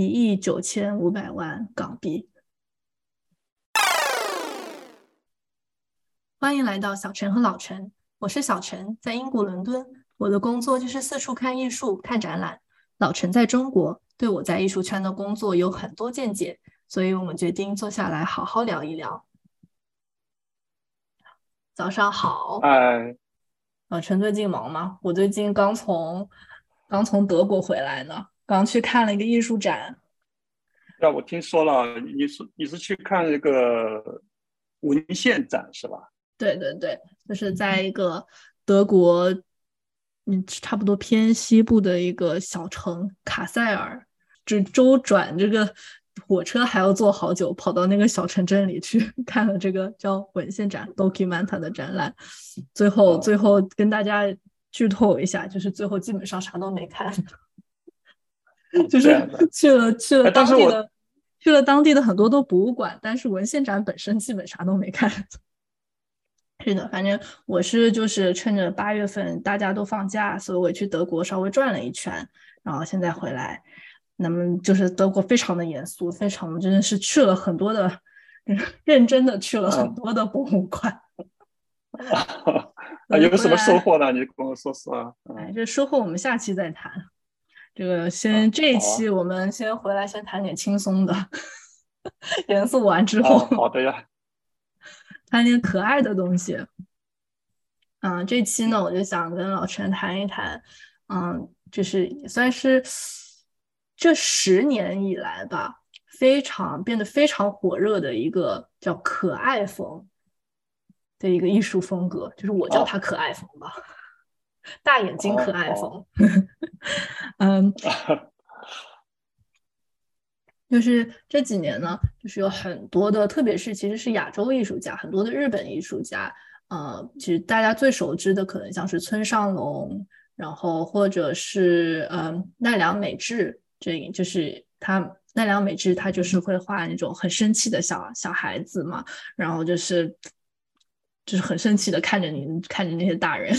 一亿九千五百万港币。欢迎来到小陈和老陈，我是小陈，在英国伦敦，我的工作就是四处看艺术、看展览。老陈在中国，对我在艺术圈的工作有很多见解，所以我们决定坐下来好好聊一聊。早上好，哎，老陈最近忙吗？我最近刚从刚从德国回来呢，刚去看了一个艺术展。对啊，我听说了，你是你是去看那个文献展是吧？对对对，就是在一个德国，嗯，差不多偏西部的一个小城卡塞尔，这周转这个火车还要坐好久，跑到那个小城镇里去 看了这个叫文献展 Documenta 的展览。最后最后跟大家剧透一下，就是最后基本上啥都没看，就是去了去了当地的去了当地的很多的博物馆，但是文献展本身基本啥都没看。是的，反正我是就是趁着八月份大家都放假，所以我去德国稍微转了一圈，然后现在回来，那么就是德国非常的严肃，非常的真的是去了很多的，认真的去了很多的博物馆。啊，有什么收获呢？你跟我说说。哎，这收获我们下期再谈。这个先这一期我们先回来先谈点轻松的，严肃完之后。好的呀。谈点可爱的东西，嗯，这期呢，我就想跟老陈谈一谈，嗯，就是也算是这十年以来吧，非常变得非常火热的一个叫可爱风的一个艺术风格，就是我叫它可爱风吧，大眼睛可爱风，嗯。就是这几年呢，就是有很多的，特别是其实是亚洲艺术家，很多的日本艺术家，呃，其实大家最熟知的可能像是村上隆，然后或者是嗯奈良美智，这就是他奈良美智，他就是会画那种很生气的小小孩子嘛，然后就是就是很生气的看着你，看着那些大人。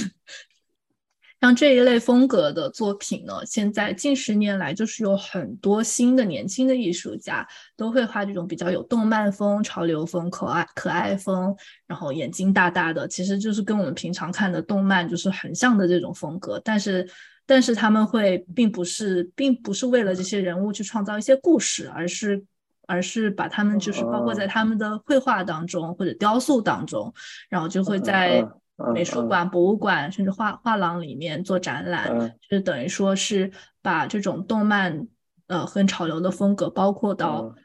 像这一类风格的作品呢，现在近十年来就是有很多新的年轻的艺术家都会画这种比较有动漫风、潮流风、可爱可爱风，然后眼睛大大的，其实就是跟我们平常看的动漫就是很像的这种风格。但是，但是他们会并不是并不是为了这些人物去创造一些故事，而是而是把他们就是包括在他们的绘画当中或者雕塑当中，然后就会在。美术馆、博物馆，甚至画画廊里面做展览，就是等于说是把这种动漫呃很潮流的风格，包括到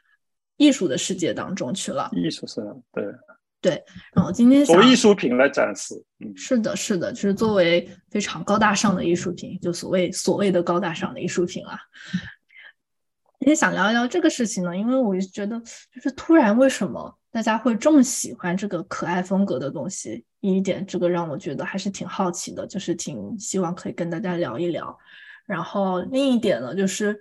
艺术的世界当中去了。艺术是，对对。然后今天作为艺术品来展示，嗯，是的，是的，就是作为非常高大上的艺术品，就所谓所谓的高大上的艺术品啊。今天想聊一聊这个事情呢，因为我觉得就是突然为什么大家会这么喜欢这个可爱风格的东西？一点，这个让我觉得还是挺好奇的，就是挺希望可以跟大家聊一聊。然后另一点呢，就是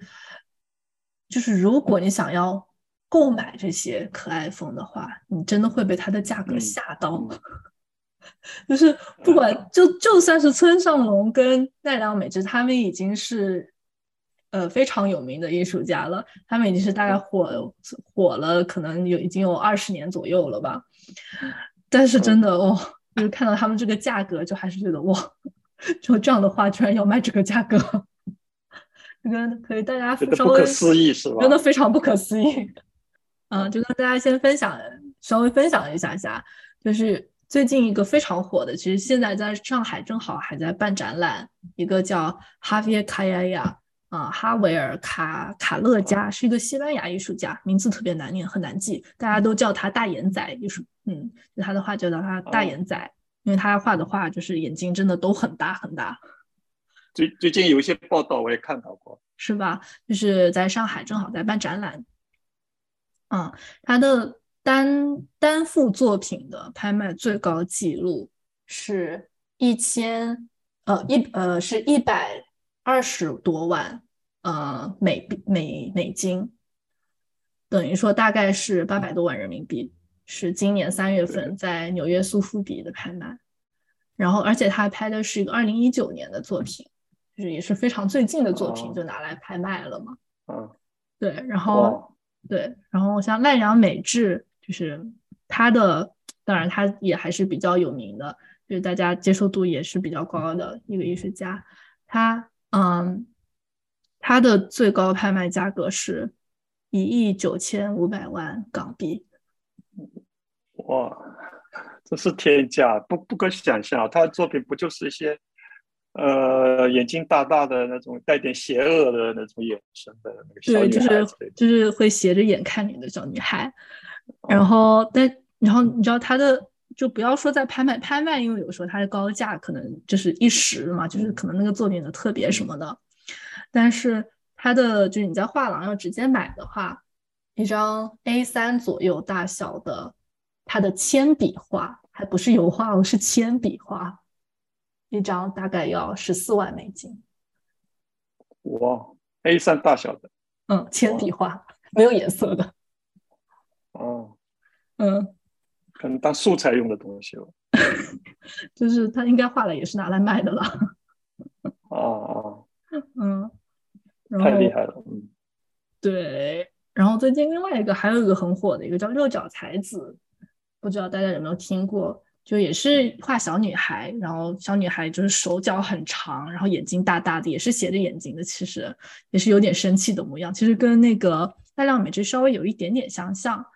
就是如果你想要购买这些可爱风的话，你真的会被它的价格吓到吗？就是不管就就算是村上隆跟奈良美智，他们已经是呃非常有名的艺术家了，他们已经是大概火火了，可能有已经有二十年左右了吧。但是真的哦。就是看到他们这个价格，就还是觉得哇，就这样的话居然要卖这个价格，这个可以大家稍微不可思议是吧？真的非常不可思议。嗯，就跟大家先分享，稍微分享一下下，就是最近一个非常火的，其实现在在上海正好还在办展览，一个叫哈维卡亚亚啊，哈维尔卡卡勒加是一个西班牙艺术家，名字特别难念，很难记，大家都叫他大眼仔艺术。嗯，他的画就叫他大眼仔，因为他画的画就是眼睛真的都很大很大。最最近有一些报道我也看到过，是吧？就是在上海正好在办展览。嗯，他的单单幅作品的拍卖最高纪录是一千呃一呃是一百二十多万呃美美美金，等于说大概是八百多万人民币。是今年三月份在纽约苏富比的拍卖，然后而且他拍的是一个二零一九年的作品，就是也是非常最近的作品就拿来拍卖了嘛。嗯，对，然后对，然后像奈良美智，就是他的，当然他也还是比较有名的，就是大家接受度也是比较高的一个艺术家。他嗯，它的最高拍卖价格是一亿九千五百万港币。哇，这是天价，不不可想象。他的作品不就是一些？呃，眼睛大大的那种，带点邪恶的那种眼神的那个小女孩，对，就是就是会斜着眼看你的小女孩。然后，但然后你知道他的，就不要说在拍卖拍卖，因为有时候它的高价可能就是一时嘛，就是可能那个作品的特别什么的。但是它的就是你在画廊要直接买的话，一张 A 三左右大小的它的铅笔画，还不是油画，哦，是铅笔画。一张大概要十四万美金，哇，A 三大小的，嗯，铅笔画，没有颜色的，哦，嗯，可能当素材用的东西了，就是他应该画了也是拿来卖的了，哦 哦，嗯，太厉害了，嗯，对，然后最近另外一个还有一个很火的一个叫六角才子，不知道大家有没有听过？就也是画小女孩，然后小女孩就是手脚很长，然后眼睛大大的，也是斜着眼睛的，其实也是有点生气的模样。其实跟那个大亮美智稍微有一点点相像，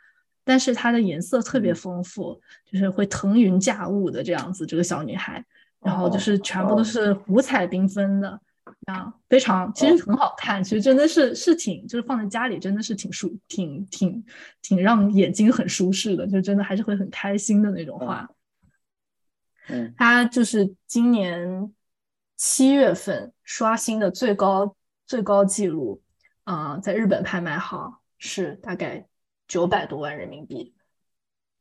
但是它的颜色特别丰富，就是会腾云驾雾的这样子。这个小女孩，然后就是全部都是五彩缤纷的，这样非常其实很好看。其实真的是是挺就是放在家里真的是挺舒挺挺挺让眼睛很舒适的，就真的还是会很开心的那种画。嗯，它就是今年七月份刷新的最高最高纪录，啊，在日本拍卖行是大概九百多万人民币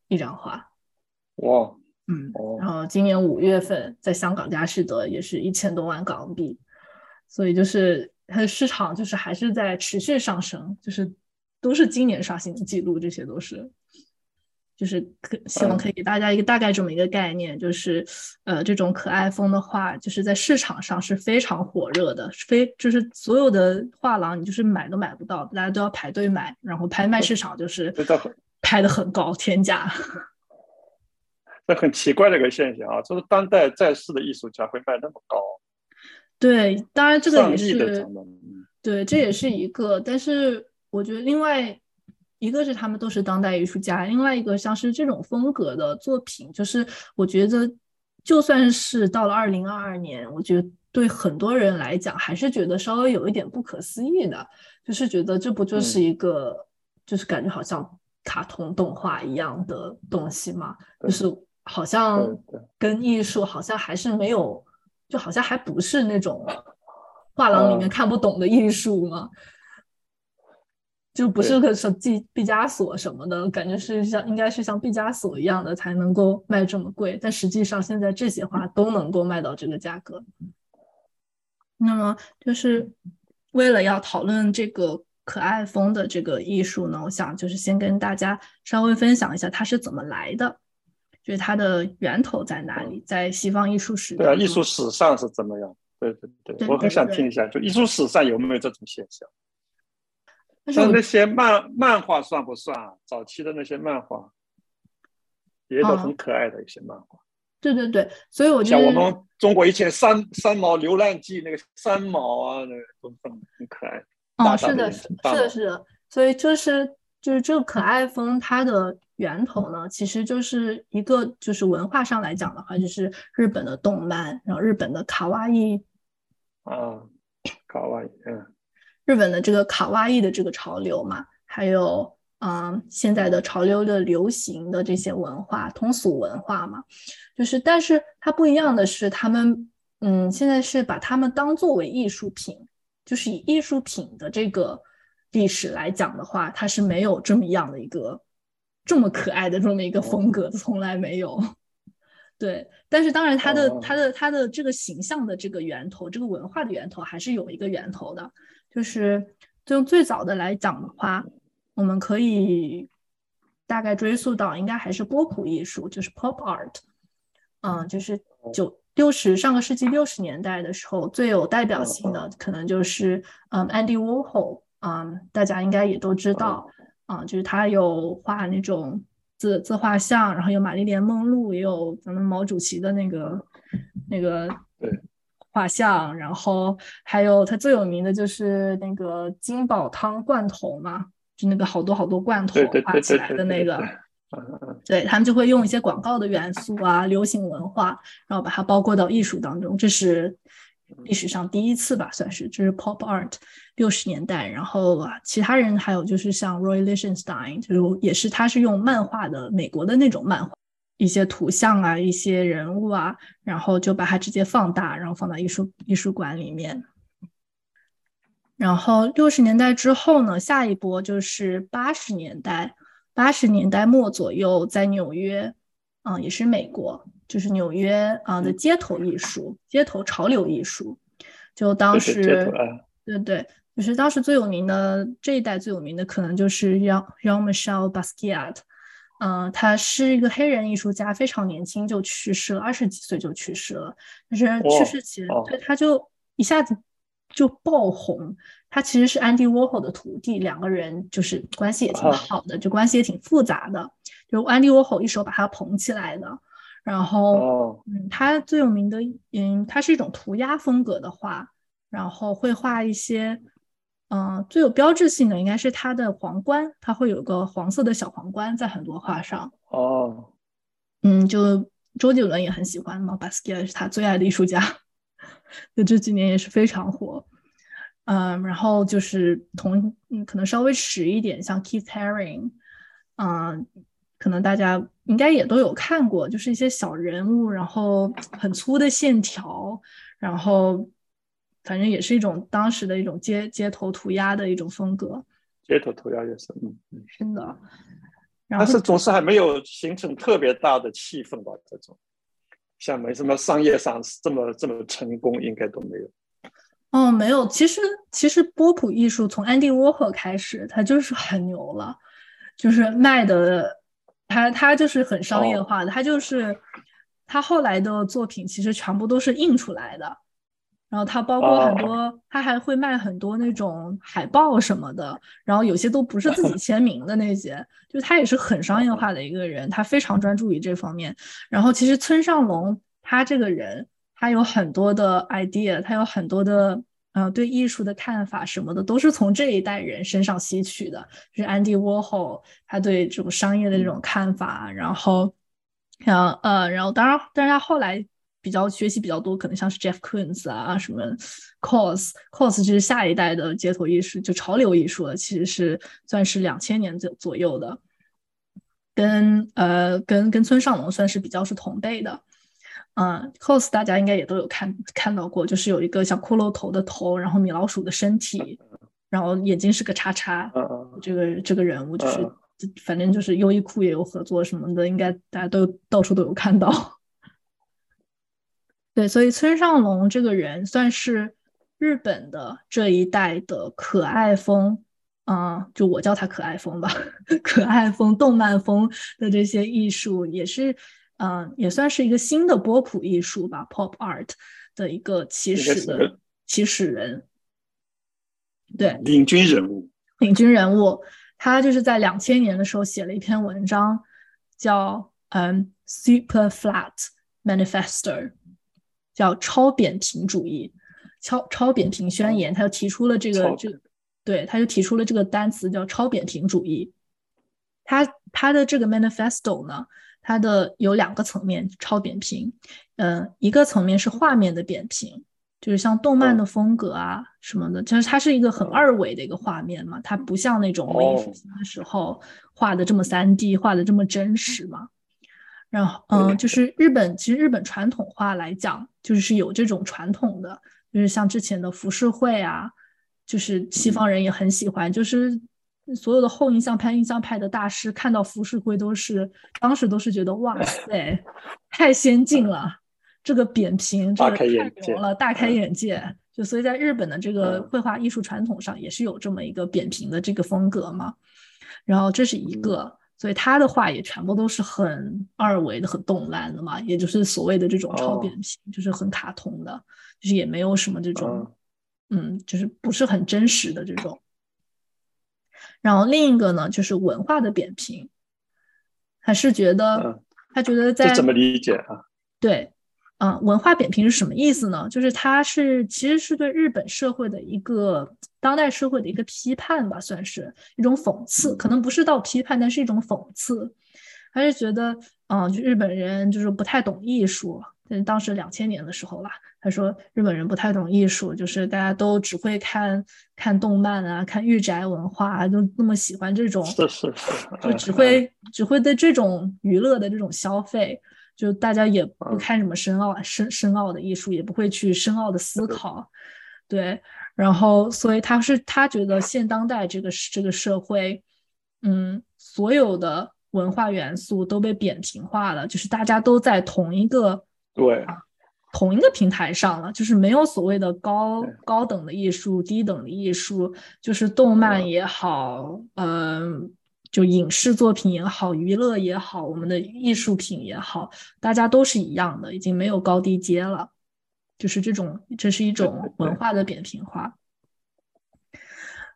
一张画。哇，嗯，然后今年五月份在香港佳士得也是一千多万港币，所以就是它的市场就是还是在持续上升，就是都是今年刷新的记录，这些都是。就是可希望可以给大家一个大概这么一个概念，就是呃这种可爱风的画，就是在市场上是非常火热的，非就是所有的画廊你就是买都买不到，大家都要排队买，然后拍卖市场就是拍的很高天价。这很奇怪的一个现象啊，就是当代在世的艺术家会卖那么高。对，当然这个也是对，这也是一个，但是我觉得另外。一个是他们都是当代艺术家，另外一个像是这种风格的作品，就是我觉得就算是到了二零二二年，我觉得对很多人来讲还是觉得稍微有一点不可思议的，就是觉得这不就是一个就是感觉好像卡通动画一样的东西吗？就是好像跟艺术好像还是没有，就好像还不是那种画廊里面看不懂的艺术吗？就不是个什毕毕加索什么的感觉，是像应该是像毕加索一样的才能够卖这么贵，但实际上现在这些画都能够卖到这个价格。那么就是为了要讨论这个可爱风的这个艺术呢，我想就是先跟大家稍微分享一下它是怎么来的，就是它的源头在哪里，在西方艺术史对啊，艺术史上是怎么样？对对对，我很想听一下，就艺术史上有没有这种现象？那那些漫漫画算不算啊？早期的那些漫画，也有很可爱的一些漫画。对对对，所以我像我们中国以前三三毛流浪记那个三毛啊，那个都很很可爱。哦，是的，是的，是的。所以就是就是这个可爱风，它的源头呢，其实就是一个就是文化上来讲的话，就是日本的动漫，然后日本的卡哇伊。啊，卡哇伊，嗯。日本的这个卡哇伊的这个潮流嘛，还有嗯现在的潮流的流行的这些文化通俗文化嘛，就是但是它不一样的是，他们嗯现在是把他们当作为艺术品，就是以艺术品的这个历史来讲的话，它是没有这么样的一个这么可爱的这么一个风格，从来没有。对，但是当然它的它的它的这个形象的这个源头，这个文化的源头还是有一个源头的。就是就最早的来讲的话，我们可以大概追溯到应该还是波普艺术，就是 pop art。嗯，就是九六十上个世纪六十年代的时候，最有代表性的可能就是嗯 Andy Warhol 嗯，大家应该也都知道，啊，就是他有画那种自自画像，然后有玛丽莲梦露，也有咱们毛主席的那个那个画像，然后还有他最有名的就是那个金宝汤罐头嘛，就那个好多好多罐头画起来的那个，对他们就会用一些广告的元素啊，流行文化，然后把它包括到艺术当中，这是。历史上第一次吧，算是这是 pop art，六十年代，然后啊，其他人还有就是像 Roy Lichtenstein，就是也是他是用漫画的美国的那种漫画，一些图像啊，一些人物啊，然后就把它直接放大，然后放到艺术艺术馆里面。然后六十年代之后呢，下一波就是八十年代，八十年代末左右，在纽约，啊，也是美国。就是纽约啊的街头艺术，街头潮流艺术，就当时，对对，就是当时最有名的这一代最有名的可能就是 Jean Jean Michel Basquiat，嗯，他是一个黑人艺术家，非常年轻就去世了，二十几岁就去世了。但是去世前，对他就一下子就爆红。他其实是 Andy Warhol 的徒弟，两个人就是关系也挺好的，就关系也挺复杂的。就 Andy Warhol 一手把他捧起来的。然后，嗯，他最有名的，嗯，他是一种涂鸦风格的画，然后会画一些，嗯，最有标志性的应该是他的皇冠，他会有个黄色的小皇冠在很多画上。哦，嗯，就周杰伦也很喜欢嘛，巴斯 t 是他最爱的艺术家，就这几年也是非常火。嗯，然后就是同，嗯，可能稍微迟一点，像 Keith Haring，嗯。可能大家应该也都有看过，就是一些小人物，然后很粗的线条，然后反正也是一种当时的一种街街头涂鸦的一种风格。街头涂鸦也是，嗯嗯，是的。但是总是还没有形成特别大的气氛吧？这种像没什么商业上这么这么成功，应该都没有。哦，没有。其实其实波普艺术从安迪沃霍开始，他就是很牛了，就是卖的。他他就是很商业化的，他就是他后来的作品其实全部都是印出来的，然后他包括很多，他还会卖很多那种海报什么的，然后有些都不是自己签名的那些，就他也是很商业化的一个人，他非常专注于这方面。然后其实村上龙他这个人，他有很多的 idea，他有很多的。嗯，对艺术的看法什么的，都是从这一代人身上吸取的。就是安迪沃霍，他对这种商业的这种看法，然后，然后呃，然后当然，但是他后来比较学习比较多，可能像是 Jeff Koons 啊，什么 Cos，Cos 就是下一代的街头艺术，就潮流艺术了。其实是算是两千年左左右的，跟呃跟跟村上龙算是比较是同辈的。嗯，cos 大家应该也都有看看到过，就是有一个像骷髅头的头，然后米老鼠的身体，然后眼睛是个叉叉。这个这个人物就是，反正就是优衣库也有合作什么的，应该大家都到处都有看到。对，所以村上龙这个人算是日本的这一代的可爱风，嗯，就我叫他可爱风吧，可爱风、动漫风的这些艺术也是。嗯，也算是一个新的波普艺术吧，pop art 的一个起始的起始人，对，领军人物，领军人物，他就是在两千年的时候写了一篇文章，叫嗯，super flat manifesto，叫超扁平主义，超超扁平宣言，他就提出了这个这个，对，他就提出了这个单词叫超扁平主义，他他的这个 manifesto 呢。它的有两个层面，超扁平，嗯，一个层面是画面的扁平，就是像动漫的风格啊什么的，就是它是一个很二维的一个画面嘛，它不像那种文艺复兴的时候画的这么三 D，画的这么真实嘛。然后，嗯，就是日本，其实日本传统画来讲，就是有这种传统的，就是像之前的浮世绘啊，就是西方人也很喜欢，就是。所有的后印象派、印象派的大师看到浮世绘都是，当时都是觉得哇塞，太先进了，这个扁平，这个太牛了，大开眼界。就所以在日本的这个绘画艺术传统上，也是有这么一个扁平的这个风格嘛。然后这是一个，所以他的话也全部都是很二维的、很动漫的嘛，也就是所谓的这种超扁平，就是很卡通的，就是也没有什么这种，嗯，就是不是很真实的这种。然后另一个呢，就是文化的扁平，还是觉得他觉得在怎么理解啊？对，嗯，文化扁平是什么意思呢？就是它是其实是对日本社会的一个当代社会的一个批判吧，算是一种讽刺，可能不是到批判，但是一种讽刺。还是觉得，嗯，就日本人就是不太懂艺术。嗯，当时两千年的时候啦，他说日本人不太懂艺术，就是大家都只会看看动漫啊，看御宅文化，就那么喜欢这种，是是是，就只会只会对这种娱乐的这种消费，就大家也不看什么深奥深深奥的艺术，也不会去深奥的思考，对，然后所以他是他觉得现当代这个这个社会，嗯，所有的文化元素都被扁平化了，就是大家都在同一个。对，同一个平台上了，就是没有所谓的高高等的艺术、低等的艺术，就是动漫也好，嗯，就影视作品也好，娱乐也好，我们的艺术品也好，大家都是一样的，已经没有高低阶了，就是这种，这是一种文化的扁平化。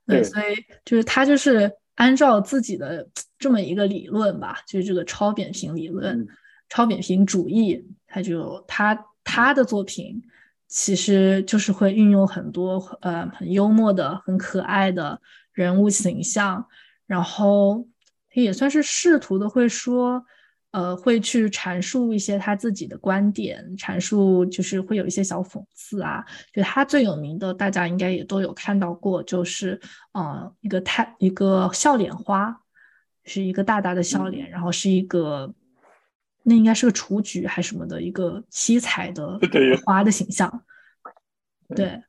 对，所以就是他就是按照自己的这么一个理论吧，就是这个超扁平理论。超扁平主义，他就他他的作品其实就是会运用很多呃很幽默的、很可爱的人物形象，然后他也算是试图的会说，呃，会去阐述一些他自己的观点，阐述就是会有一些小讽刺啊。就他最有名的，大家应该也都有看到过，就是呃一个太一个笑脸花，是一个大大的笑脸，然后是一个。那应该是个雏菊还是什么的一个七彩的 花的形象，对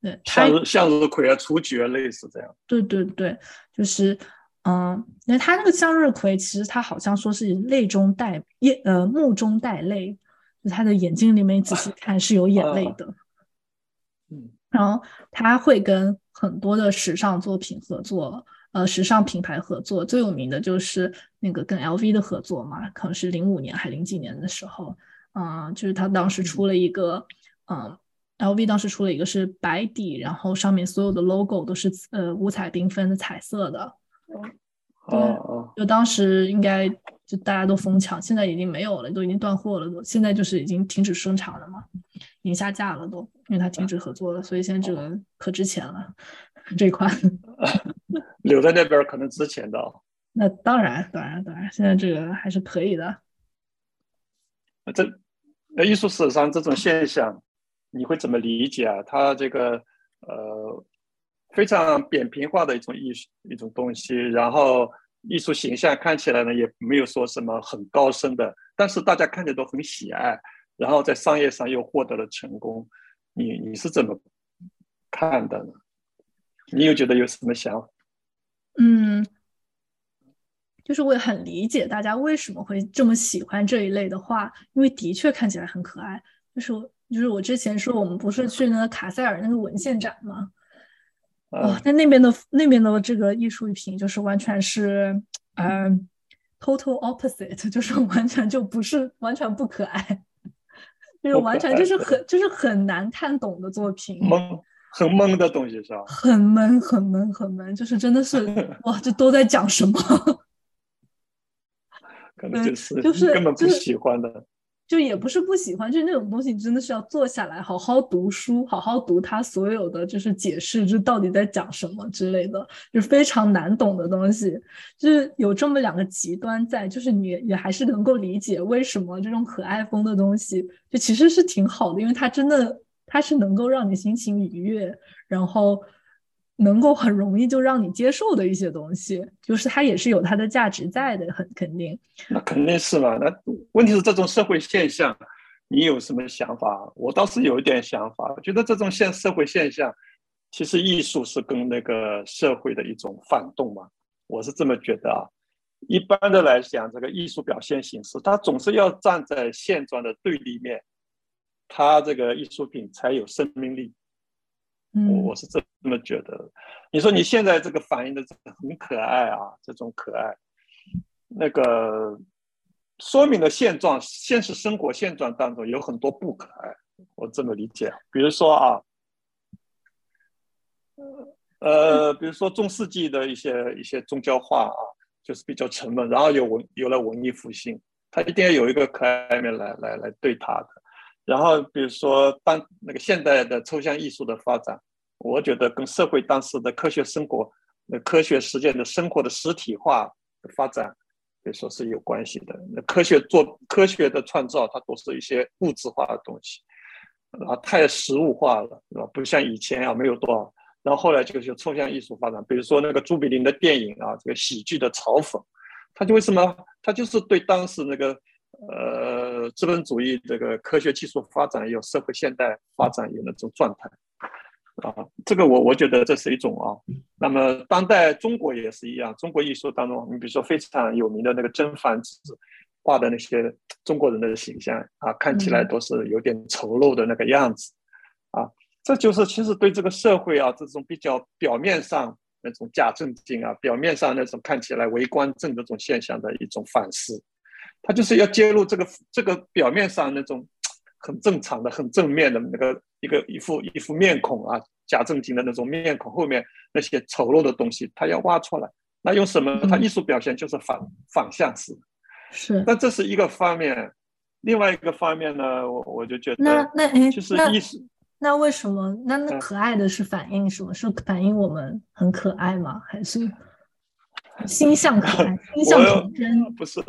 对，向日向日葵啊，雏菊啊，类似这样。对对对，就是嗯，那他那个向日葵，其实他好像说是泪中带眼，呃，目中带泪，就他的眼睛里面仔细看是有眼泪的。嗯，然后他会跟很多的时尚作品合作。呃，时尚品牌合作最有名的就是那个跟 LV 的合作嘛，可能是零五年还零几年的时候，嗯，就是他当时出了一个，嗯，LV 当时出了一个是白底，然后上面所有的 logo 都是呃五彩缤纷的彩色的，对，就当时应该就大家都疯抢，现在已经没有了，都已经断货了，都现在就是已经停止生产了嘛，已经下架了都，因为它停止合作了，所以现在这个可值钱了。这款 留在那边可能值钱的，那当然，当然，当然，现在这个还是可以的。这那艺术史上这种现象，你会怎么理解啊？它这个呃非常扁平化的一种艺术一种东西，然后艺术形象看起来呢也没有说什么很高深的，但是大家看着都很喜爱，然后在商业上又获得了成功，你你是怎么看的呢？你有觉得有什么想法？嗯，就是我也很理解大家为什么会这么喜欢这一类的画，因为的确看起来很可爱。就是就是我之前说我们不是去那个卡塞尔那个文献展吗？哦，在那边的那边的这个艺术品就是完全是嗯，total opposite，就是完全就不是完全不可爱，就是完全就是很就是很难看懂的作品。很懵的东西是吧？很闷，很闷，很闷，就是真的是 哇，这都在讲什么？可能就是就是根本不喜欢的，就就也不是不喜欢，就是那种东西你真的是要坐下来好好读书，好好读它所有的就是解释，这到底在讲什么之类的，就非常难懂的东西，就是有这么两个极端在，就是你也还是能够理解为什么这种可爱风的东西就其实是挺好的，因为它真的。它是能够让你心情愉悦，然后能够很容易就让你接受的一些东西，就是它也是有它的价值在的，很肯定。那肯定是嘛。那问题是这种社会现象，你有什么想法？我倒是有一点想法，我觉得这种现社会现象，其实艺术是跟那个社会的一种反动嘛。我是这么觉得啊。一般的来讲，这个艺术表现形式，它总是要站在现状的对立面。它这个艺术品才有生命力，我我是这么觉得。你说你现在这个反应的很可爱啊，这种可爱，那个说明了现状，现实生活现状当中有很多不可爱，我这么理解。比如说啊，呃，比如说中世纪的一些一些宗教画啊，就是比较沉闷，然后有文有了文艺复兴，它一定要有一个可爱面来来来对它的。然后比如说当那个现代的抽象艺术的发展，我觉得跟社会当时的科学生活、那科学实践的生活的实体化的发展，可以说是有关系的。那科学做科学的创造，它都是一些物质化的东西，啊，太实物化了，是吧？不像以前啊，没有多少。然后后来就是抽象艺术发展，比如说那个朱比林的电影啊，这个喜剧的嘲讽，他就为什么？他就是对当时那个呃资本主义这个科学技术发展有社会现代发展有那种状态啊，这个我我觉得这是一种啊。那么当代中国也是一样，中国艺术当中，你比如说非常有名的那个甄嬛子画的那些中国人的形象啊，看起来都是有点丑陋的那个样子啊。这就是其实对这个社会啊，这种比较表面上那种假正经啊，表面上那种看起来为官正这种现象的一种反思。他就是要揭露这个这个表面上那种 很正常的、很正面的那个一个一副一副面孔啊，假正经的那种面孔后面那些丑陋的东西，他要挖出来。那用什么？他艺术表现就是反反向式。是。那这是一个方面。另外一个方面呢，我我就觉得，那那哎，就是艺术。那为什么？那那可爱的是反映什么？是反映我们很可爱吗？还是 心向可爱，心向童 真？不是，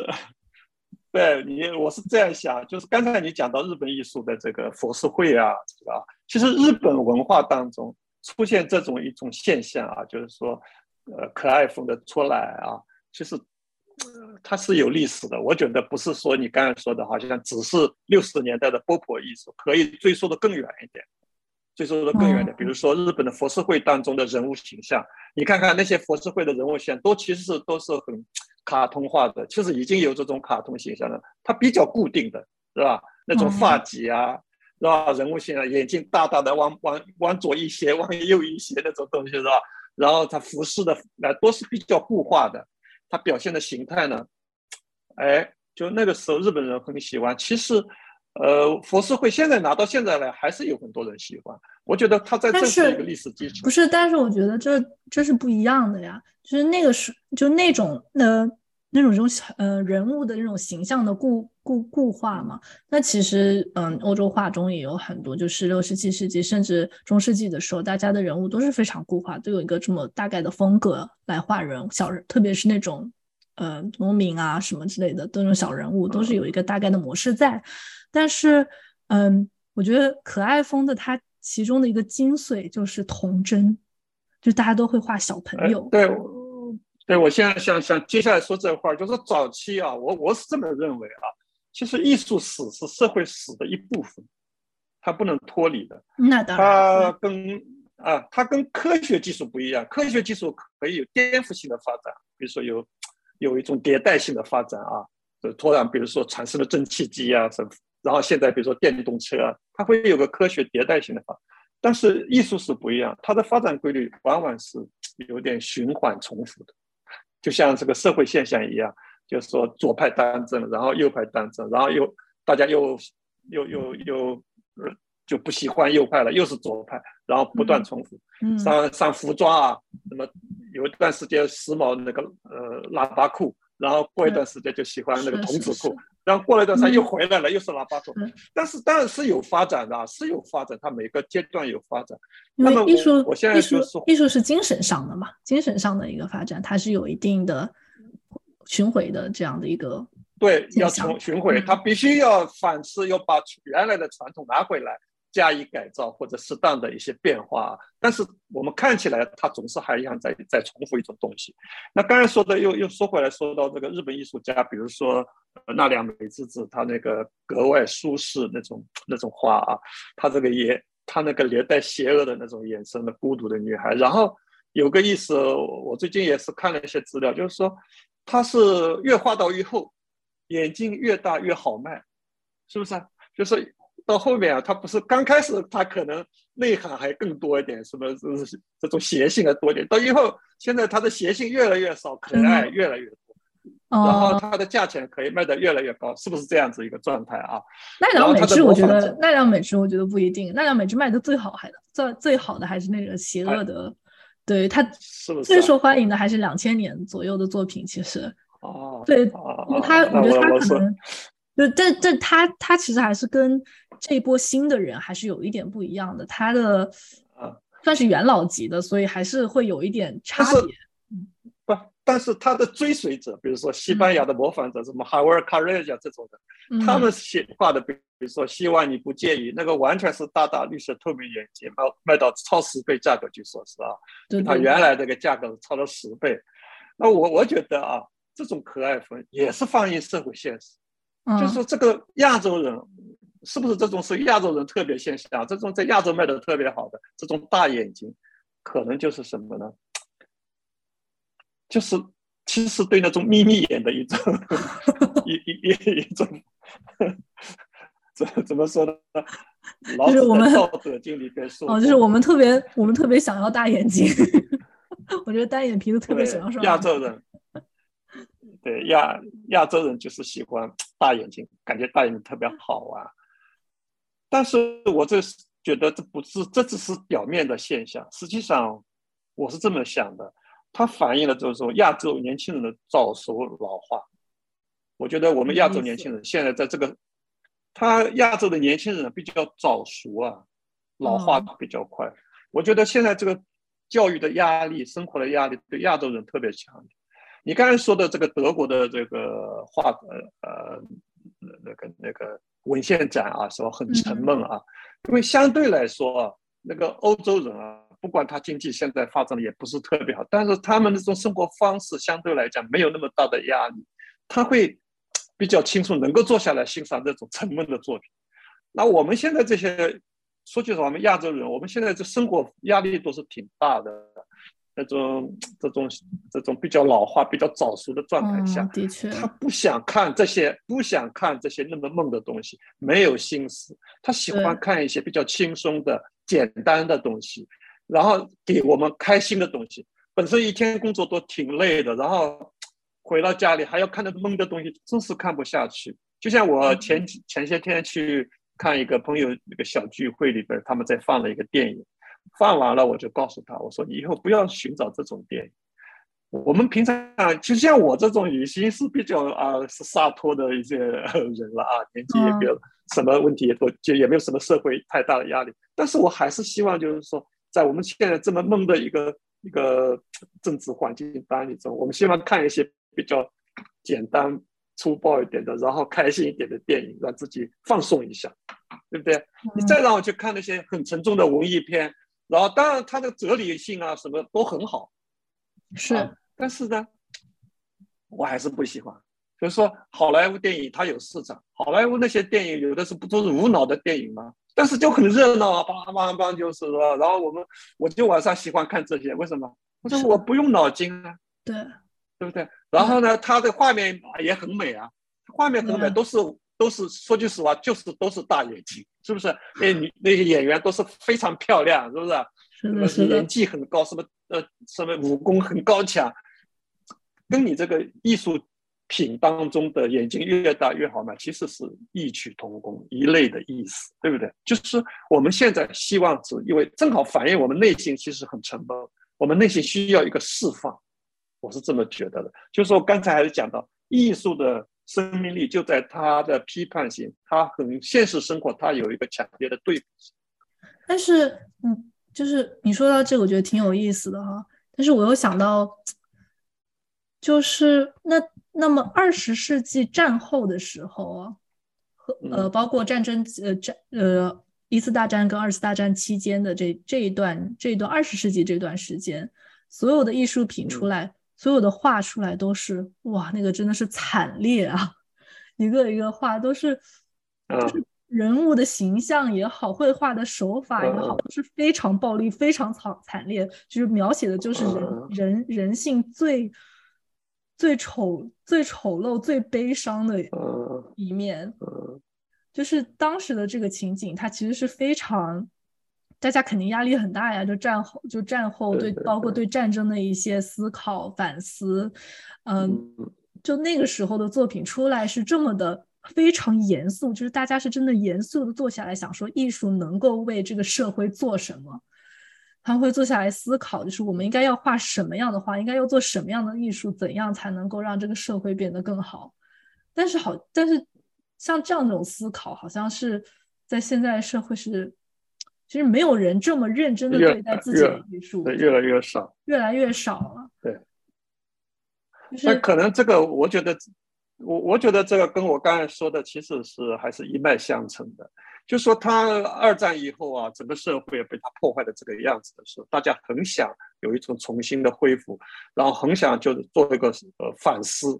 对你，我是这样想，就是刚才你讲到日本艺术的这个佛事会啊，是吧？其实日本文化当中出现这种一种现象啊，就是说，呃，可爱风的出来啊，其实它是有历史的。我觉得不是说你刚才说的，好像只是六十年代的波普艺术，可以追溯的更远一点。追溯的更远一点，比如说日本的佛事会当中的人物形象，你看看那些佛事会的人物形象，都其实是都是很卡通化的，其实已经有这种卡通形象了。它比较固定的是吧？那种发髻啊，是吧？人物形象，眼睛大大的，往往往左一斜，往右一斜那种东西是吧？然后它服饰的那都是比较固化的，它表现的形态呢，哎，就那个时候日本人很喜欢。其实。呃，佛寺会现在拿到现在来，还是有很多人喜欢。我觉得它在这是一个历史基础。不是，但是我觉得这这是不一样的呀。就是那个是就那种呃那种这种呃人物的那种形象的固固固化嘛。那其实嗯，欧洲画中也有很多，就是六十七世纪甚至中世纪的时候，大家的人物都是非常固化，都有一个这么大概的风格来画人小人，特别是那种呃农民啊什么之类的，都种小人物都是有一个大概的模式在。但是，嗯，我觉得可爱风的它其中的一个精髓就是童真，就大家都会画小朋友。对，对我现在想想接下来说这话，就是早期啊，我我是这么认为啊，其实艺术史是社会史的一部分，它不能脱离的。那当然。它跟啊，它跟科学技术不一样，科学技术可以有颠覆性的发展，比如说有有一种迭代性的发展啊，就突然比如说产生了蒸汽机啊什么。然后现在比如说电动车啊，它会有个科学迭代性的发但是艺术是不一样，它的发展规律往往是有点循环重复的，就像这个社会现象一样，就是说左派当政，然后右派当政，然后又大家又又又又就不喜欢右派了，又是左派，然后不断重复。上上服装啊，那么有一段时间时髦那个呃喇叭裤，然后过一段时间就喜欢那个童子裤。然后过了一段时间又回来了，又是喇叭裤。但是当然是有发展的，是有发展，它每个阶段有发展。因为艺术，我现在就说，艺术是精神上的嘛，精神上的一个发展，它是有一定的巡回的这样的一个。对，要从巡回，他必须要反思，要把原来的传统拿回来。加以改造或者适当的一些变化，但是我们看起来它总是还一样在在重复一种东西。那刚才说的又又说回来，说到这个日本艺术家，比如说奈良美智子，他那个格外舒适那种那种画啊，他这个也他那个连带邪恶的那种眼神的孤独的女孩。然后有个意思，我最近也是看了一些资料，就是说他是越画到越厚，眼睛越大越好卖，是不是啊？就是。到后面啊，他不是刚开始，他可能内涵还更多一点，什么这这种邪性的多一点。到以后，现在他的邪性越来越少，可爱越来越多，然后他的价钱可以卖得越来越高，是不是这样子一个状态啊？奈良美智，我觉得奈良美智，我觉得不一定。奈良美智卖的最好，还最最好的还是那个邪恶的对他最受欢迎的还是两千年左右的作品？其实哦，对，因为他我觉得他可能，就这这他他其实还是跟这一波新的人还是有一点不一样的，他的算是元老级的，所以还是会有一点差别。不，但是他的追随者，比如说西班牙的模仿者，什么哈维尔·卡瑞亚这种的，他们写画的，比如说希望你不介意，那个完全是大大绿色透明眼镜，卖卖到超十倍价格，据说是啊，他原来这个价格超了十倍。那我我觉得啊，这种可爱风也是反映社会现实，就是说这个亚洲人是不是这种是亚洲人特别现象？这种在亚洲卖的特别好的这种大眼睛，可能就是什么呢？就是其实对那种眯眯眼的一种 一一一一种，怎怎么说呢？就是我们道德经里边说哦，就是我们特别我们特别想要大眼睛，我觉得单眼皮都特别喜欢说亚洲人，对亚亚洲人就是喜欢大眼睛，感觉大眼睛特别好啊。但是我这觉得这不是，这只是表面的现象，实际上我是这么想的。它反映了就是说亚洲年轻人的早熟老化。我觉得我们亚洲年轻人现在在这个，他亚洲的年轻人比较早熟啊，老化比较快。我觉得现在这个教育的压力、生活的压力对亚洲人特别强。你刚才说的这个德国的这个话呃呃那个那个文献展啊，说很沉闷啊，因为相对来说啊，那个欧洲人啊。不管他经济现在发展的也不是特别好，但是他们那种生活方式相对来讲没有那么大的压力，他会 比较轻松，能够坐下来欣赏这种沉闷的作品。那我们现在这些，说句实话，我们亚洲人，我们现在这生活压力都是挺大的，那种这种这种比较老化、比较早熟的状态下，的确，他不想看这些，不想看这些那么闷的东西，没有心思，他喜欢看一些比较轻松的、简单的东西。然后给我们开心的东西，本身一天工作都挺累的，然后回到家里还要看那闷的东西，真是看不下去。就像我前前些天去看一个朋友那个小聚会里边，他们在放了一个电影，放完了我就告诉他，我说你以后不要寻找这种电影。我们平常就像我这种已经是比较啊是洒脱的一些人了啊，年纪也没有什么问题，也就也没有什么社会太大的压力，但是我还是希望就是说。在我们现在这么闷的一个一个政治环境当中，我们希望看一些比较简单粗暴一点的，然后开心一点的电影，让自己放松一下，对不对？你再让我去看那些很沉重的文艺片，然后当然它的哲理性啊什么都很好，是，但是呢，我还是不喜欢。就是说，好莱坞电影它有市场，好莱坞那些电影有的是不都是无脑的电影吗？但是就很热闹啊，梆梆梆就是说，然后我们我就晚上喜欢看这些，为什么？我说我不用脑筋啊，对，对不对？然后呢，它的画面也很美啊，画面很美，都是都是说句实话，就是都是大眼睛，是不是？那女那些演员都是非常漂亮，是不是？是的，是的，演技很高，什么呃什么武功很高强，跟你这个艺术。品当中的眼睛越大越好嘛，其实是异曲同工一类的意思，对不对？就是我们现在希望是因为正好反映我们内心其实很沉闷，我们内心需要一个释放，我是这么觉得的。就是说刚才还是讲到艺术的生命力就在他的批判性，他很现实生活他有一个强烈的对比性。但是，嗯，就是你说到这个，我觉得挺有意思的哈。但是我又想到，就是那。那么二十世纪战后的时候啊，和呃，包括战争呃战呃一次大战跟二次大战期间的这这一段这一段二十世纪这段时间，所有的艺术品出来，所有的画出来都是哇，那个真的是惨烈啊！一个一个画都是，就是人物的形象也好，绘画的手法也好，都是非常暴力、非常惨惨烈，就是描写的就是人人人性最。最丑、最丑陋、最悲伤的一面，就是当时的这个情景，它其实是非常，大家肯定压力很大呀。就战后，就战后对，包括对战争的一些思考、反思，嗯，就那个时候的作品出来是这么的非常严肃，就是大家是真的严肃的坐下来想说，艺术能够为这个社会做什么。他们会坐下来思考，就是我们应该要画什么样的画，应该要做什么样的艺术，怎样才能够让这个社会变得更好。但是好，但是像这样一种思考，好像是在现在社会是，其实没有人这么认真的对待自己的艺术，对，越来越少，越来越少了。对，那可能这个，我觉得，我我觉得这个跟我刚才说的其实是还是一脉相承的。就说他二战以后啊，整个社会被他破坏的这个样子的时候，大家很想有一种重新的恢复，然后很想就是做一个呃反思，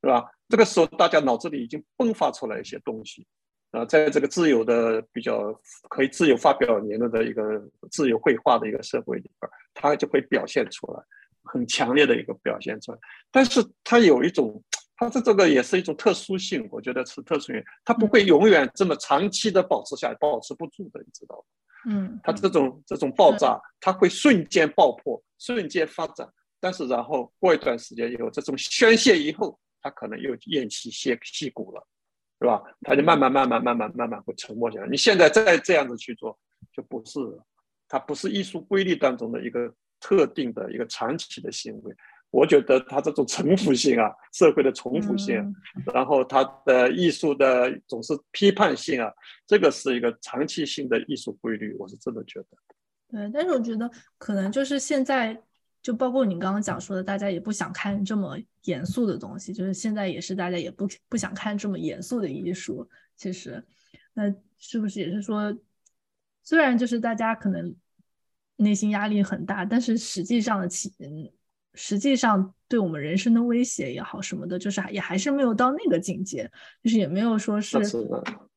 是吧？这个时候大家脑子里已经迸发出来一些东西，啊，在这个自由的比较可以自由发表言论的一个自由绘画的一个社会里边，它就会表现出来，很强烈的一个表现出来。但是它有一种。它的这个也是一种特殊性，我觉得是特殊性，它不会永远这么长期的保持下来，保持不住的，你知道吗？嗯，它这种这种爆炸，它会瞬间爆破，瞬间发展，但是然后过一段时间以后，这种宣泄以后，它可能又偃旗息息鼓了，是吧？它就慢慢慢慢慢慢慢慢会沉默下来。你现在再这样子去做，就不是，它不是艺术规律当中的一个特定的一个长期的行为。我觉得它这种重复性啊，社会的重复性，然后它的艺术的总是批判性啊，这个是一个长期性的艺术规律，我是真的觉得。对，但是我觉得可能就是现在，就包括你刚刚讲说的，大家也不想看这么严肃的东西，就是现在也是大家也不不想看这么严肃的艺术。其实，那是不是也是说，虽然就是大家可能内心压力很大，但是实际上的起嗯。实际上，对我们人生的威胁也好什么的，就是也还是没有到那个境界，就是也没有说是，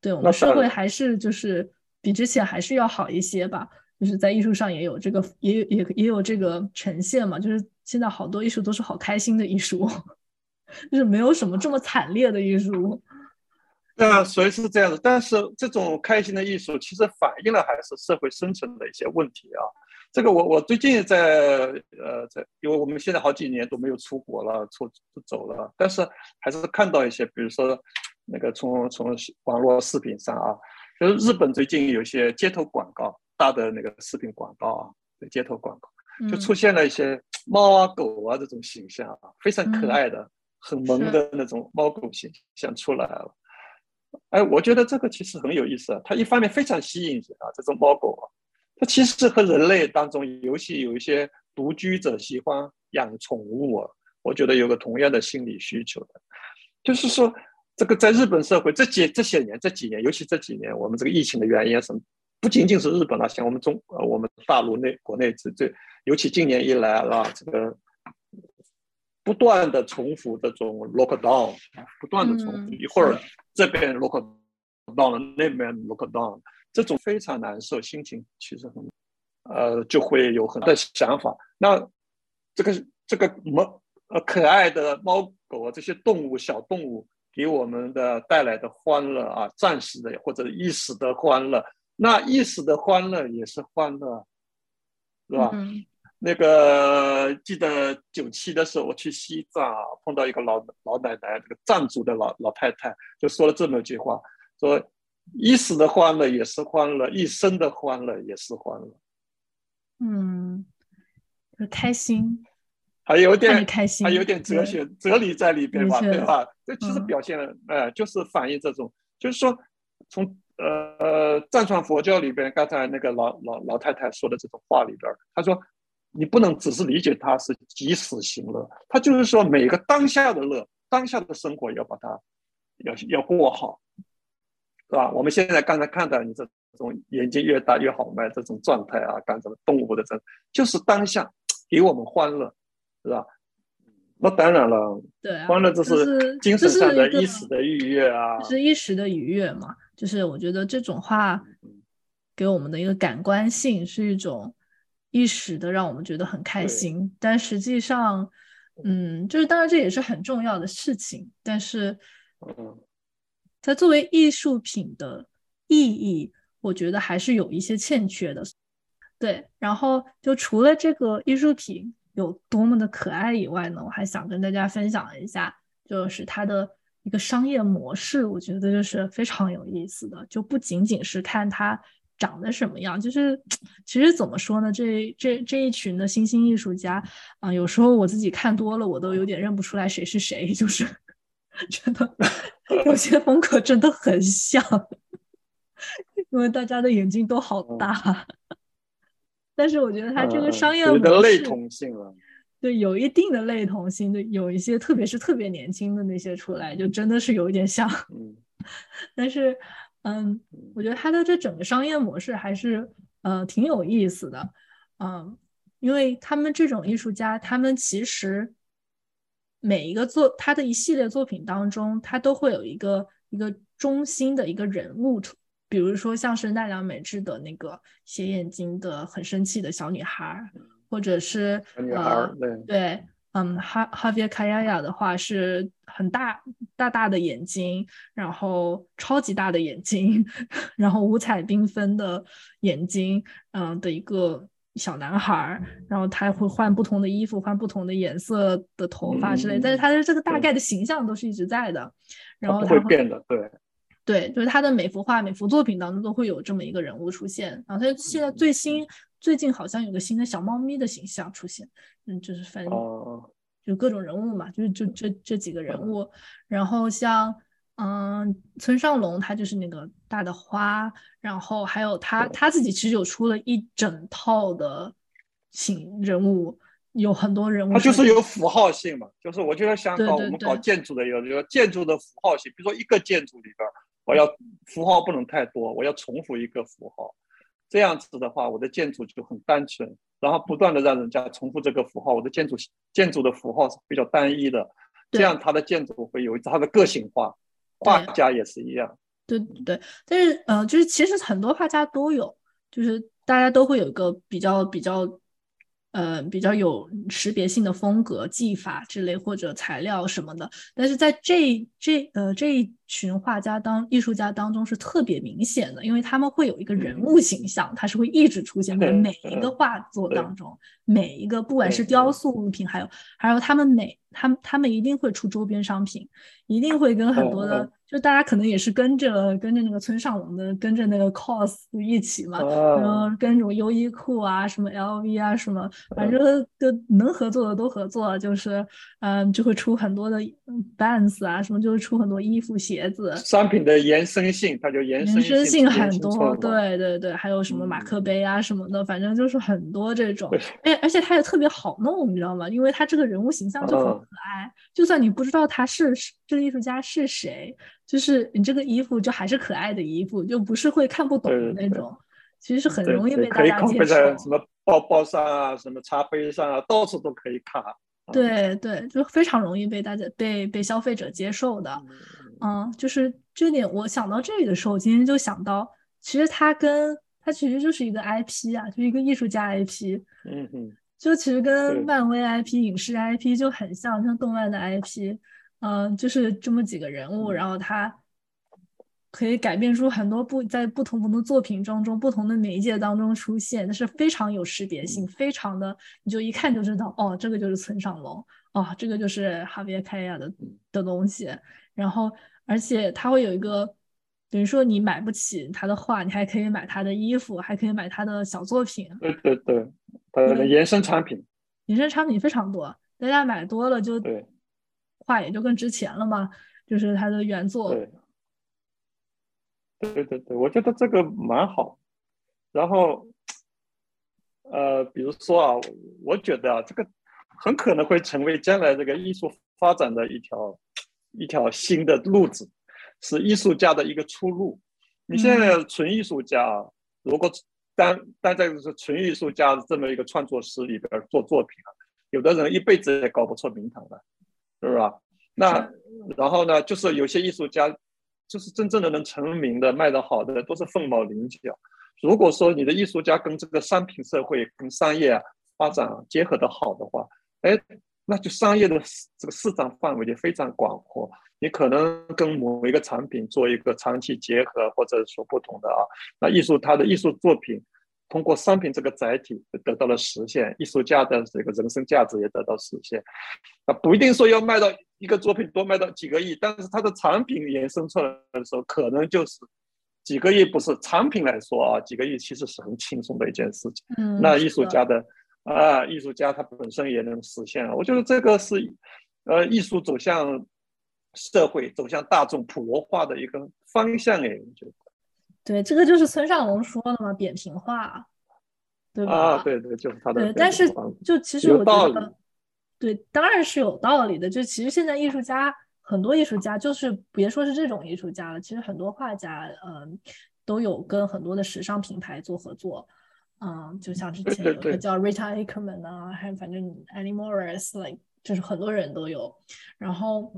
对我们社会还是就是比之前还是要好一些吧。就是在艺术上也有这个，也也也有这个呈现嘛。就是现在好多艺术都是好开心的艺术，就是没有什么这么惨烈的艺术。对啊，所以是这样的。但是这种开心的艺术，其实反映了还是社会生存的一些问题啊。这个我我最近在呃在，因为我们现在好几年都没有出国了，出走了，但是还是看到一些，比如说那个从从网络视频上啊，就是日本最近有些街头广告，大的那个视频广告啊，街头广告就出现了一些猫啊狗啊这种形象啊，非常可爱的、很萌的那种猫狗形象出来了。哎，我觉得这个其实很有意思啊，它一方面非常吸引人啊，这种猫狗啊。它其实和人类当中，尤其有一些独居者喜欢养宠物啊，我觉得有个同样的心理需求的，就是说，这个在日本社会这几这些年这几年，尤其这几年，我们这个疫情的原因什么，不仅仅是日本了，像我们中呃我们大陆内国内这这，尤其今年以来啊，这个不断的重复这种 lockdown，不断的重复，一会儿这边 lockdown 了，那边 lockdown。这种非常难受，心情其实很，呃，就会有很多想法。那这个这个猫呃可爱的猫狗啊，这些动物小动物给我们的带来的欢乐啊，暂时的或者一时的欢乐，那一时的欢乐也是欢乐，是吧？那个记得九七的时候，我去西藏啊，碰到一个老老奶奶，这个藏族的老老太太，就说了这么一句话，说。一时的欢乐也是欢乐，一生的欢乐也是欢乐。嗯，开心，还有点开心，还有点哲学哲理在里边吧，对吧？这其实表现了，呃，就是反映这种，就是说，从呃藏传佛教里边，刚才那个老老老太太说的这种话里边，她说，你不能只是理解它是及时行乐，他就是说每个当下的乐，当下的生活要把它要要过好。是吧？我们现在刚才看到你这种眼睛越大越好卖这种状态啊，干什么动物的这，就是当下给我们欢乐，是吧？那当然了，对，欢乐就是精神上的一时的愉悦啊，是一时的愉悦嘛。就是我觉得这种话给我们的一个感官性是一种一时的，让我们觉得很开心。但实际上，嗯，就是当然这也是很重要的事情，但是，嗯。它作为艺术品的意义，我觉得还是有一些欠缺的。对，然后就除了这个艺术品有多么的可爱以外呢，我还想跟大家分享一下，就是它的一个商业模式，我觉得就是非常有意思的。就不仅仅是看它长得什么样。就是其实怎么说呢，这这这一群的新兴艺术家啊，有时候我自己看多了，我都有点认不出来谁是谁，就是 觉得 有些风格真的很像，因为大家的眼睛都好大。但是我觉得他这个商业模式，类同性了。对，有一定的类同性，对，有一些特别是特别年轻的那些出来，就真的是有一点像。嗯，但是，嗯，我觉得他的这整个商业模式还是呃挺有意思的，嗯，因为他们这种艺术家，他们其实每一个作他的一系列作品当中，他都会有一个一个中心的一个人物。比如说，像是奈良美智的那个斜眼睛的很生气的小女孩，或者是呃，对，嗯，哈哈维卡亚亚的话是很大大大的眼睛，然后超级大的眼睛，然后五彩缤纷的眼睛，嗯的一个小男孩，然后他会换不同的衣服，换不同的颜色的头发之类，但是他的这个大概的形象都是一直在的，然后他会变的，对。对，就是他的每幅画、每幅作品当中都会有这么一个人物出现。然后他现在最新最近好像有个新的小猫咪的形象出现，嗯，就是反正就各种人物嘛，就是就这这几个人物。然后像嗯村上龙，他就是那个大的花，然后还有他他自己其实有出了一整套的形人物，有很多人物。他就是有符号性嘛，就是我觉得像搞我们搞建筑的有有建筑的符号性，比如说一个建筑里边。我要符号不能太多，我要重复一个符号，这样子的话，我的建筑就很单纯，然后不断的让人家重复这个符号，我的建筑建筑的符号是比较单一的，这样它的建筑会有它的个性化。画家也是一样。对对，但是呃，就是其实很多画家都有，就是大家都会有一个比较比较。呃，比较有识别性的风格、技法之类，或者材料什么的，但是在这这呃这一群画家当艺术家当中是特别明显的，因为他们会有一个人物形象，他是会一直出现在每一个画作当中，每一个不管是雕塑物品，还有还有他们每他们他们一定会出周边商品，一定会跟很多的。就大家可能也是跟着跟着那个村上龙的，跟着那个 cos 一起嘛，然后跟什么优衣库啊，什么 LV 啊，什么，反正就能合作的都合作，就是嗯，就会出很多的 bands 啊，什么就会出很多衣服、鞋子。商品的延伸性，它就延伸性很多，对对对，还有什么马克杯啊什么的，反正就是很多这种。哎，而且它也特别好弄，你知道吗？因为它这个人物形象就很可爱，就算你不知道他是这个艺术家是谁。就是你这个衣服就还是可爱的衣服，就不是会看不懂的那种。其实是很容易被大家接受。在什么包包上啊，什么茶杯上啊，到处都可以看。对对，就非常容易被大家被被消费者接受的。嗯，就是这点，我想到这里的时候，我今天就想到，其实它跟它其实就是一个 IP 啊，就一个艺术家 IP。嗯嗯。就其实跟漫威 IP、影视 IP 就很像，像动漫的 IP。嗯，就是这么几个人物，然后他可以改变出很多不在不同不同的作品当中、不同的媒介当中出现，那是非常有识别性，非常的，你就一看就知道，哦，这个就是村上龙，哦，这个就是哈维凯亚的的东西。然后，而且他会有一个，等于说你买不起他的画，你还可以买他的衣服，还可以买他的小作品。对对对，他的延伸产品，延伸产品非常多，大家买多了就。画也就更值钱了嘛，就是他的原作。对，对对对，我觉得这个蛮好。然后，呃，比如说啊，我觉得啊，这个很可能会成为将来这个艺术发展的一条一条新的路子，是艺术家的一个出路。你现在纯艺术家，如果单单在是纯艺术家这么一个创作室里边做作品啊，有的人一辈子也搞不出名堂来。是吧？那然后呢？就是有些艺术家，就是真正的能成名的、卖得好的，都是凤毛麟角。如果说你的艺术家跟这个商品社会、跟商业发展结合的好的话，哎，那就商业的这个市场范围就非常广阔。你可能跟某一个产品做一个长期结合，或者说不同的啊，那艺术它的艺术作品。通过商品这个载体得到了实现，艺术家的这个人生价值也得到实现。啊，不一定说要卖到一个作品多卖到几个亿，但是它的产品延伸出来的时候，可能就是几个亿不是产品来说啊，几个亿其实是很轻松的一件事情。嗯，那艺术家的啊，艺术家他本身也能实现。我觉得这个是呃，艺术走向社会、走向大众普罗化的一个方向哎，我觉得。对，这个就是村上龙说的嘛，扁平化，对吧？啊，对对，就是他的。对，但是就其实我觉得，对，当然是有道理的。就其实现在艺术家。很多艺术家就是别说是这种艺术家了，其实很多画家，嗯，都有跟很多的时尚品牌做合作，嗯，就像之前有个叫 Rita Ackerman 啊，还有反正 Annie Morris，like 就是很多人都有。然后，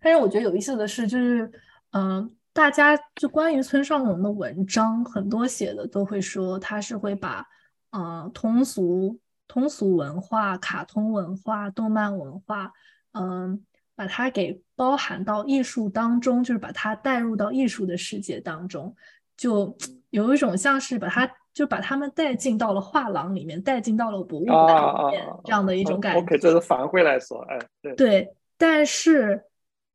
但是我觉得有意思的是，就是嗯，大家就关于村上隆的文章，很多写的都会说他是会把嗯通俗通俗文化、卡通文化、动漫文化，嗯。把它给包含到艺术当中，就是把它带入到艺术的世界当中，就有一种像是把它就把他们带进到了画廊里面，带进到了博物馆里面这样的一种感觉。OK，这是反馈来说，哎，对对。但是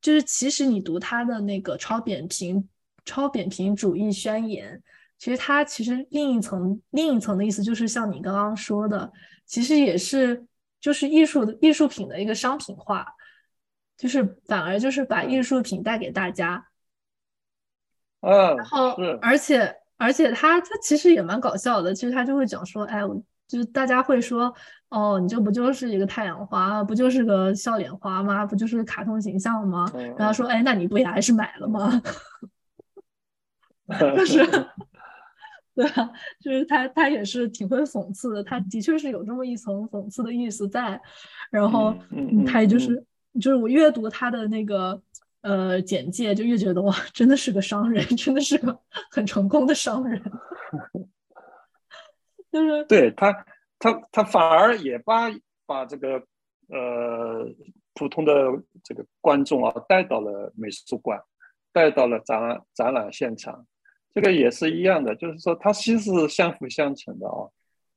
就是其实你读他的那个超扁平超扁平主义宣言，其实它其实另一层另一层的意思就是像你刚刚说的，其实也是就是艺术的艺术品的一个商品化。就是反而就是把艺术品带给大家，嗯，然后而且而且他他其实也蛮搞笑的，其实他就会讲说，哎，我就大家会说，哦，你这不就是一个太阳花，不就是个笑脸花吗？不就是个卡通形象吗？然后说，哎，那你不也还是买了吗？就是，对啊，就是他他也是挺会讽刺的，他的确是有这么一层讽刺的意思在，然后他也就是。就是我阅读他的那个呃简介，就越觉得哇，真的是个商人，真的是个很成功的商人。就是对他，他他反而也把把这个呃普通的这个观众啊带到了美术馆，带到了展览展览现场，这个也是一样的，就是说它其实是相辅相成的啊。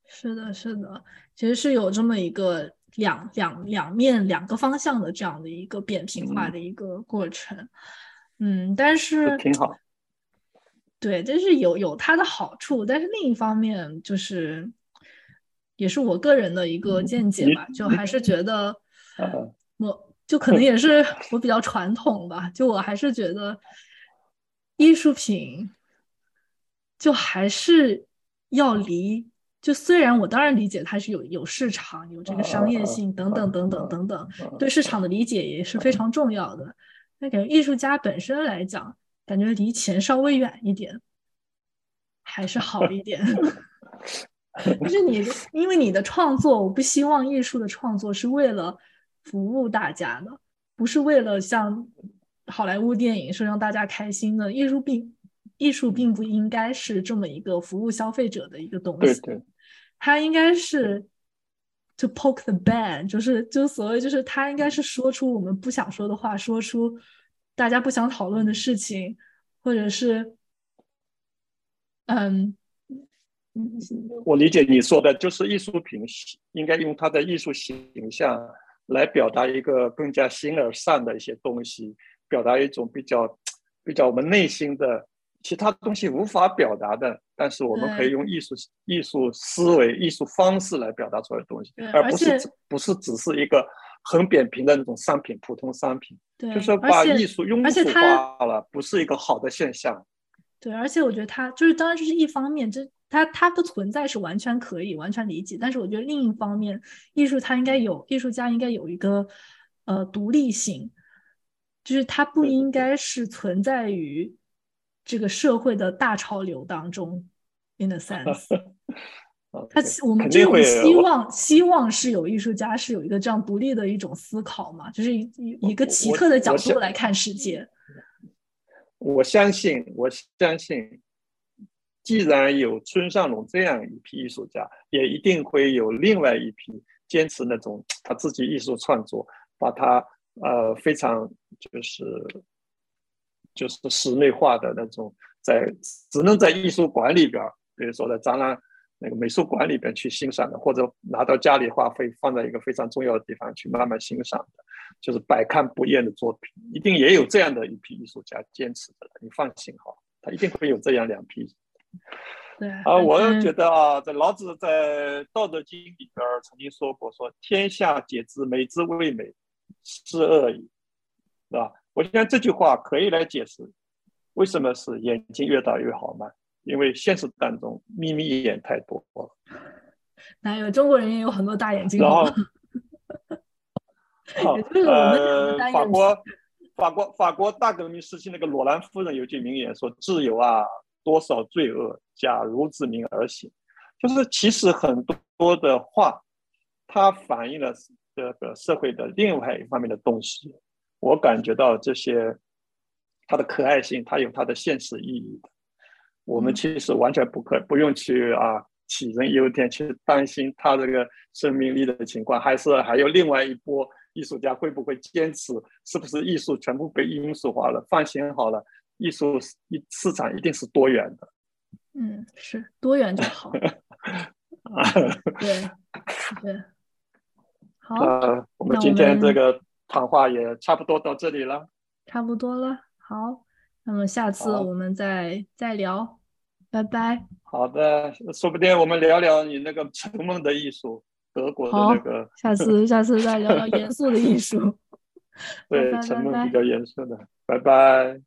是的，是的，其实是有这么一个。两两两面两个方向的这样的一个扁平化的一个过程，嗯，但是挺好，对，这是有有它的好处，但是另一方面就是，也是我个人的一个见解吧，就还是觉得，我就可能也是我比较传统吧，就我还是觉得艺术品就还是要离。就虽然我当然理解它是有有市场、有这个商业性等等等等等等，对市场的理解也是非常重要的。但感觉艺术家本身来讲，感觉离钱稍微远一点还是好一点。就是你，因为你的创作，我不希望艺术的创作是为了服务大家的，不是为了像好莱坞电影是让大家开心的。艺术并艺术并不应该是这么一个服务消费者的一个东西。对对。他应该是，to poke the ban，就是就所谓就是他应该是说出我们不想说的话，说出大家不想讨论的事情，或者是，嗯，我理解你说的就是艺术品应该用它的艺术形象来表达一个更加形而上的一些东西，表达一种比较比较我们内心的。其他东西无法表达的，但是我们可以用艺术、艺术思维、艺术方式来表达出来的东西，而不是不是只是一个很扁平的那种商品，普通商品。对，就是把艺术庸俗化了，不是一个好的现象。对，而且我觉得它就是，当然这是一方面，这它它的存在是完全可以完全理解，但是我觉得另一方面，艺术它应该有艺术家应该有一个呃独立性，就是它不应该是存在于。这个社会的大潮流当中，in a sense，他我们这种希望希望是有艺术家是有一个这样独立的一种思考嘛，就是一一个奇特的角度来看世界。我相信，我相信，既然有村上隆这样一批艺术家，也一定会有另外一批坚持那种他自己艺术创作，把他呃非常就是。就是室内化的那种，在只能在艺术馆里边，比如说在展览那个美术馆里边去欣赏的，或者拿到家里画会放在一个非常重要的地方去慢慢欣赏的，就是百看不厌的作品，一定也有这样的一批艺术家坚持的，你放心哈。他一定会有这样两批。对啊，我觉得啊，在老子在《道德经》里边曾经说过，说天下皆知美之为美，是恶已，是吧？我想这句话可以来解释为什么是眼睛越大越好嘛？因为现实当中眯眯眼太多了。哪有中国人也有很多大眼睛？然后，好，呃，法国，法国，法国大革命时期那个罗兰夫人有句名言说：“自由啊，多少罪恶，假如之名而行。”就是其实很多的话，它反映了这个社会的另外一方面的东西。我感觉到这些它的可爱性，它有它的现实意义的。我们其实完全不可不用去啊。杞人忧天，去担心它这个生命力的情况，还是还有另外一波艺术家会不会坚持？是不是艺术全部被罂粟化了？放心好了，艺术一市场一定是多元的。嗯，是多元就好。对对，好。呃，我们今天这个谈话也差不多到这里了。差不多了，好，那么下次我们再再聊。拜拜。好的，说不定我们聊聊你那个沉闷的艺术，德国的那个。下次 下次再聊聊严肃的艺术。对，沉闷比较严肃的。拜拜。